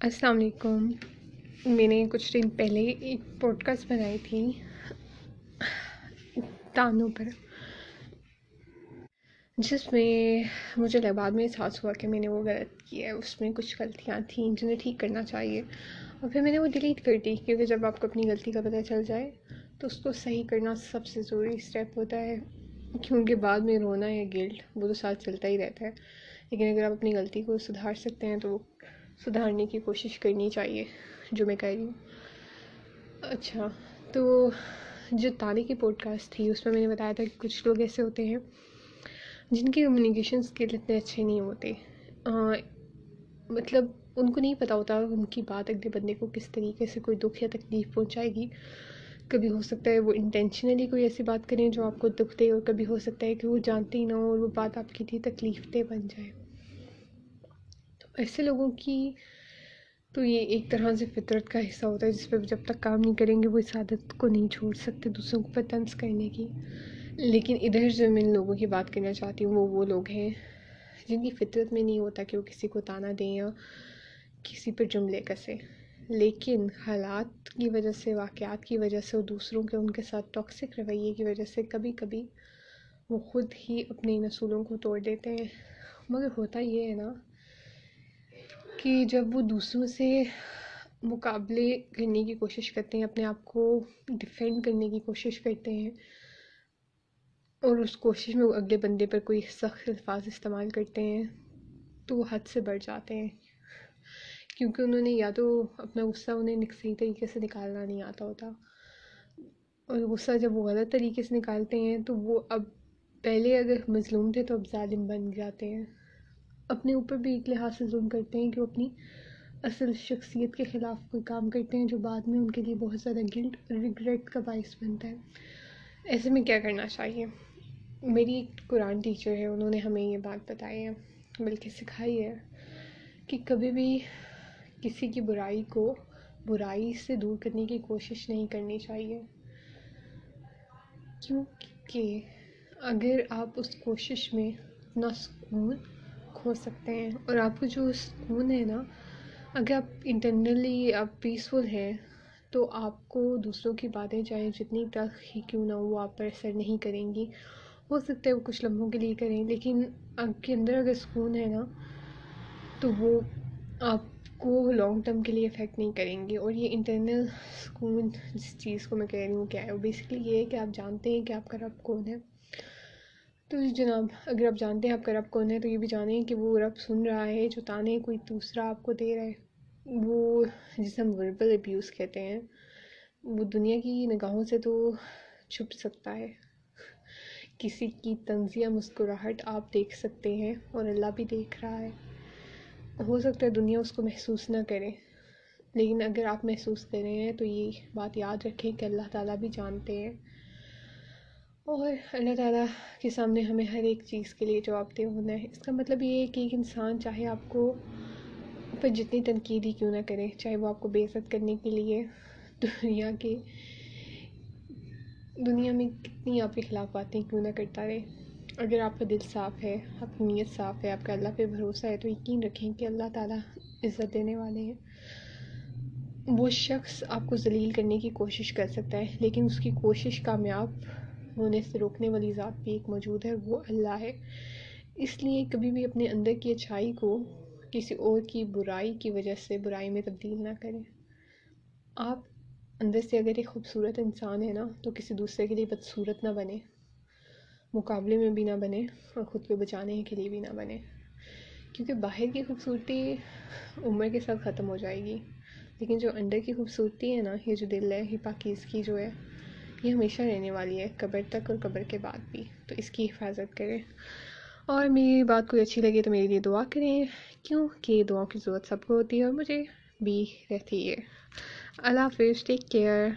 السلام علیکم۔ میں نے کچھ دن پہلے ایک پوڈ کاسٹ بنائی تھی۔ تانوں پر۔ جس میں مجھے بعد میں احساس ہوا کہ میں نے وہ غلط کیا ہے۔ اس میں کچھ غلطیاں تھیں جنہیں ٹھیک کرنا چاہیے۔ اور پھر میں نے وہ ڈیلیٹ کر دی، کیونکہ جب آپ کو اپنی غلطی کا پتہ چل جائے، تو اس کو صحیح کرنا سب سے ضروری اسٹیپ ہوتا ہے۔ کیونکہ بعد میں رونا یا گلٹ وہ تو ساتھ چلتا ہی رہتا ہے۔ لیکن اگر آپ اپنی غلطی کو سدھار سکتے ہیں، تو سدھارنے کی کوشش کرنی چاہیے، جو میں کہہ رہی ہوں۔ اچھا تو جو تانے کی پوڈ کاسٹ تھی، اس میں میں نے بتایا تھا کہ کچھ لوگ ایسے ہوتے ہیں جن کی کمیونیکیشن اسکل اتنے اچھے نہیں ہوتے۔ مطلب ان کو نہیں پتہ ہوتا ان کی بات اگلے بندے کو کس طریقے سے کوئی دکھ یا تکلیف پہنچائے گی۔ کبھی ہو سکتا ہے وہ انٹینشنلی کوئی ایسی بات کریں جو آپ کو دکھ دے اور کبھی ہو سکتا ہے کہ وہ جانتے ہی نہ ہو اور وہ بات آپ کے لیے تکلیف دہ بن جائے۔ ایسے لوگوں کی تو یہ ایک طرح سے فطرت کا حصہ ہوتا ہے، جس پہ جب تک کام نہیں کریں گے، وہ اس عادت کو نہیں چھوڑ سکتے دوسروں کو طنز کرنے کی۔ لیکن ادھر جو میں ان لوگوں کی بات کرنا چاہتی ہوں، وہ وہ لوگ ہیں جن کی فطرت میں نہیں ہوتا کہ وہ کسی کو تانا دیں یا کسی پر جملے کسے۔ لیکن حالات کی وجہ سے، واقعات کی وجہ سے اور دوسروں کے، ان کے ساتھ ٹاکسک رویے کی وجہ سے کبھی کبھی وہ خود ہی اپنے نسولوں کو توڑ دیتے ہیں۔ مگر ہوتا یہ ہے نا کہ جب وہ دوسروں سے مقابلے کرنے کی کوشش کرتے ہیں، اپنے آپ کو ڈیفینڈ کرنے کی کوشش کرتے ہیں اور اس کوشش میں وہ اگلے بندے پر کوئی سخت الفاظ استعمال کرتے ہیں، تو وہ حد سے بڑھ جاتے ہیں۔ کیونکہ انہوں نے یا تو اپنا غصہ انہیں صحیح طریقے سے نکالنا نہیں آتا ہوتا اور غصہ جب وہ غلط طریقے سے نکالتے ہیں، تو وہ اب پہلے اگر مظلوم تھے تو اب ظالم بن جاتے ہیں۔ اپنے اوپر بھی ایک لحاظ سے ظلم کرتے ہیں کہ وہ اپنی اصل شخصیت کے خلاف کوئی کام کرتے ہیں جو بعد میں ان کے لیے بہت زیادہ گلٹ ریگریٹ کا باعث بنتا ہے۔ ایسے میں کیا کرنا چاہیے؟ میری ایک قرآن ٹیچر ہے، انہوں نے ہمیں یہ بات بتائی ہے، بلکہ سکھائی ہے کہ کبھی بھی کسی کی برائی کو برائی سے دور کرنے کی کوشش نہیں کرنی چاہیے۔ کیونکہ اگر آپ اس کوشش میں اپنا سکون کھو سکتے ہیں۔ اور آپ کو جو سکون ہے نا، اگر آپ انٹرنلی آپ پیسفل ہیں، تو آپ کو دوسروں کی باتیں چاہے، جتنی تک ہی کیوں نہ وہ آپ پر اثر نہیں کریں گی۔ ہو سکتا ہے وہ کچھ لمحوں کے لیے کریں، لیکن آپ کے اندر اگر سکون ہے نا، تو وہ آپ کو لانگ ٹرم کے لیے افیکٹ نہیں کریں گی۔ اور یہ انٹرنل سکون جس چیز کو میں کہہ رہی ہوں، کیا ہے؟ وہ بیسکلی یہ ہے کہ آپ جانتے ہیں کہ آپ کا رب کون ہے۔ تو جناب، اگر آپ جانتے ہیں، آپ کا رب کون ہے تو یہ بھی جانیں کہ وہ رب سن رہا ہے، جو تانے کوئی دوسرا آپ کو دے رہا ہے۔ وہ جسے ہم وربل ابیوز کہتے ہیں، وہ دنیا کی نگاہوں سے تو چھپ سکتا ہے۔ کسی کی تنزیہ مسکراہٹ آپ دیکھ سکتے ہیں اور اللہ بھی دیکھ رہا ہے۔ ہو سکتا ہے دنیا اس کو محسوس نہ کرے، لیکن اگر آپ محسوس کریں ہیں تو یہ بات یاد رکھیں کہ اللہ تعالیٰ بھی جانتے ہیں۔ اور اللہ تعالیٰ کے سامنے ہمیں ہر ایک چیز کے لیے جواب دہ ہونا ہے۔ اس کا مطلب یہ ہے کہ ایک انسان چاہے آپ کو پر جتنی تنقید ہی کیوں نہ کرے، چاہے وہ آپ کو بے عزت کرنے کے لیے دنیا کے، دنیا میں کتنی آپ کے خلاف باتیں کیوں نہ کرتا رہے۔ اگر آپ کا دل صاف ہے، آپ کی نیت صاف ہے، آپ کا اللہ پہ بھروسہ ہے، تو یقین رکھیں کہ اللہ تعالیٰ عزت دینے والے ہیں۔ وہ شخص آپ کو ذلیل کرنے کی کوشش کر سکتا ہے، لیکن اس کی کوشش کامیاب ہونے سے روکنے والی ذات بھی ایک موجود ہے، وہ اللہ ہے۔ اس لیے کبھی بھی اپنے اندر کی اچھائی کو کسی اور کی برائی کی وجہ سے برائی میں تبدیل نہ کریں۔ آپ اندر سے اگر ایک خوبصورت انسان ہے نا، تو کسی دوسرے کے لیے بدصورت نہ بنے مقابلے میں بھی نہ بنے اور خود کو بچانے کے لیے بھی نہ بنے کیونکہ باہر کی خوبصورتی عمر کے ساتھ ختم ہو جائے گی۔ لیکن جو اندر کی خوبصورتی ہے نا، یہ جو دل ہے، یہ پاکیزگی جو ہے یہ ہمیشہ رہنے والی ہے، قبر تک اور قبر کے بعد بھی۔ تو اس کی حفاظت کریں۔ اور میری بات کوئی اچھی لگے تو میرے لیے دعا کریں۔ کیونکہ دعاؤں کی ضرورت سب کو ہوتی ہے اور مجھے بھی رہتی ہے۔ اللہ حافظ ٹیک کیئر